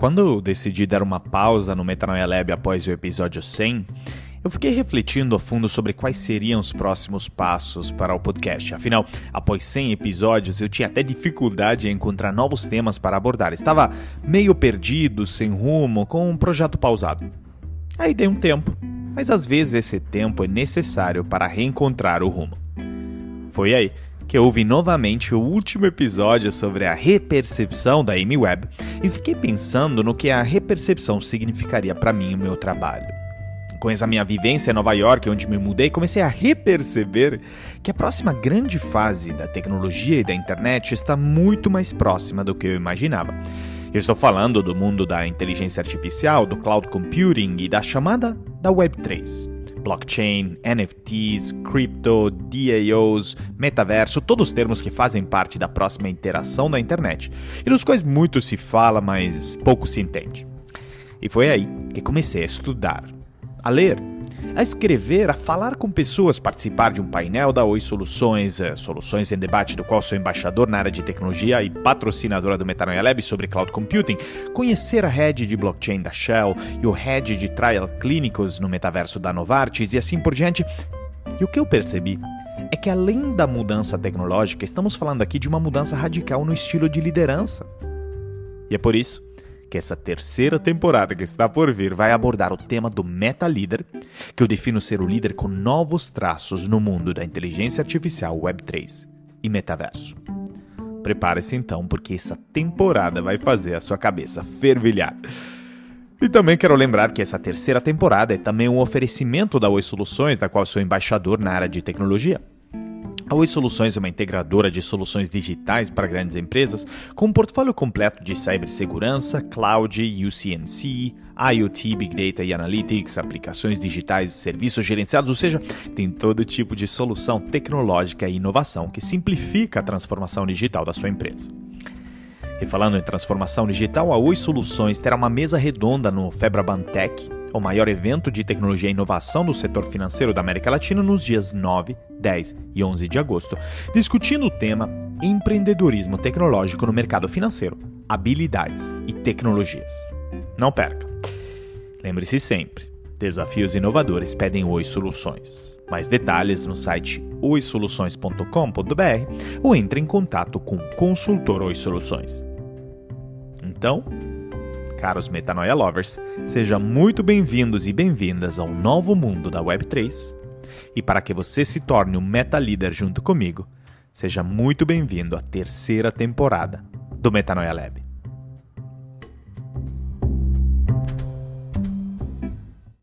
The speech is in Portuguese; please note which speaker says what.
Speaker 1: Quando eu decidi dar uma pausa no Metanoia Lab após o episódio 100, eu fiquei refletindo a fundo sobre quais seriam os próximos passos para o podcast. Afinal, após 100 episódios, eu tinha até dificuldade em encontrar novos temas para abordar. Estava meio perdido, sem rumo, com um projeto pausado. Aí dei um tempo, mas às vezes esse tempo é necessário para reencontrar o rumo. Foi aí que ouvi novamente o último episódio sobre a repercepção da Amy Webb e fiquei pensando no que a repercepção significaria para mim e o meu trabalho. Com essa minha vivência em Nova York, onde me mudei, comecei a reperceber que a próxima grande fase da tecnologia e da internet está muito mais próxima do que eu imaginava. Eu estou falando do mundo da inteligência artificial, do cloud computing e da chamada da Web3 blockchain, NFTs, crypto, DAOs, metaverso, todos os termos que fazem parte da próxima interação da internet e dos quais muito se fala, mas pouco se entende. E foi aí que comecei a estudar, a ler, a escrever, a falar com pessoas, participar de um painel da Oi Soluções, eh, Soluções em Debate, do qual sou embaixador na área de tecnologia e patrocinadora do Metanoia Lab sobre cloud computing, conhecer a rede de blockchain da Shell e o head de trial clínicos no metaverso da Novartis e assim por diante. E o que eu percebi é que além da mudança tecnológica, estamos falando aqui de uma mudança radical no estilo de liderança. E é por isso que essa terceira temporada que está por vir vai abordar o tema do meta-líder, que eu defino ser o líder com novos traços no mundo da inteligência artificial Web3 e metaverso. Prepare-se então, porque essa temporada vai fazer a sua cabeça fervilhar. E também quero lembrar que essa terceira temporada é também um oferecimento da Oi Soluções, da qual sou embaixador na área de tecnologia. A Oi Soluções é uma integradora de soluções digitais para grandes empresas, com um portfólio completo de cibersegurança, cloud, UCNC, IoT, Big Data e Analytics, aplicações digitais e serviços gerenciados, ou seja, tem todo tipo de solução tecnológica e inovação que simplifica a transformação digital da sua empresa. E falando em transformação digital, a Oi Soluções terá uma mesa redonda no Febraban Tech, o maior evento de tecnologia e inovação do setor financeiro da América Latina, nos dias 9, 10 e 11 de agosto, discutindo o tema empreendedorismo tecnológico no mercado financeiro, habilidades e tecnologias. Não perca! Lembre-se sempre, desafios inovadores pedem Oi Soluções. Mais detalhes no site oisoluções.com.br ou entre em contato com o consultor Oi Soluções. Então, caros Metanoia Lovers, sejam muito bem-vindos e bem-vindas ao novo mundo da Web3. E para que você se torne um meta líder junto comigo, seja muito bem-vindo à terceira temporada do Metanoia Lab.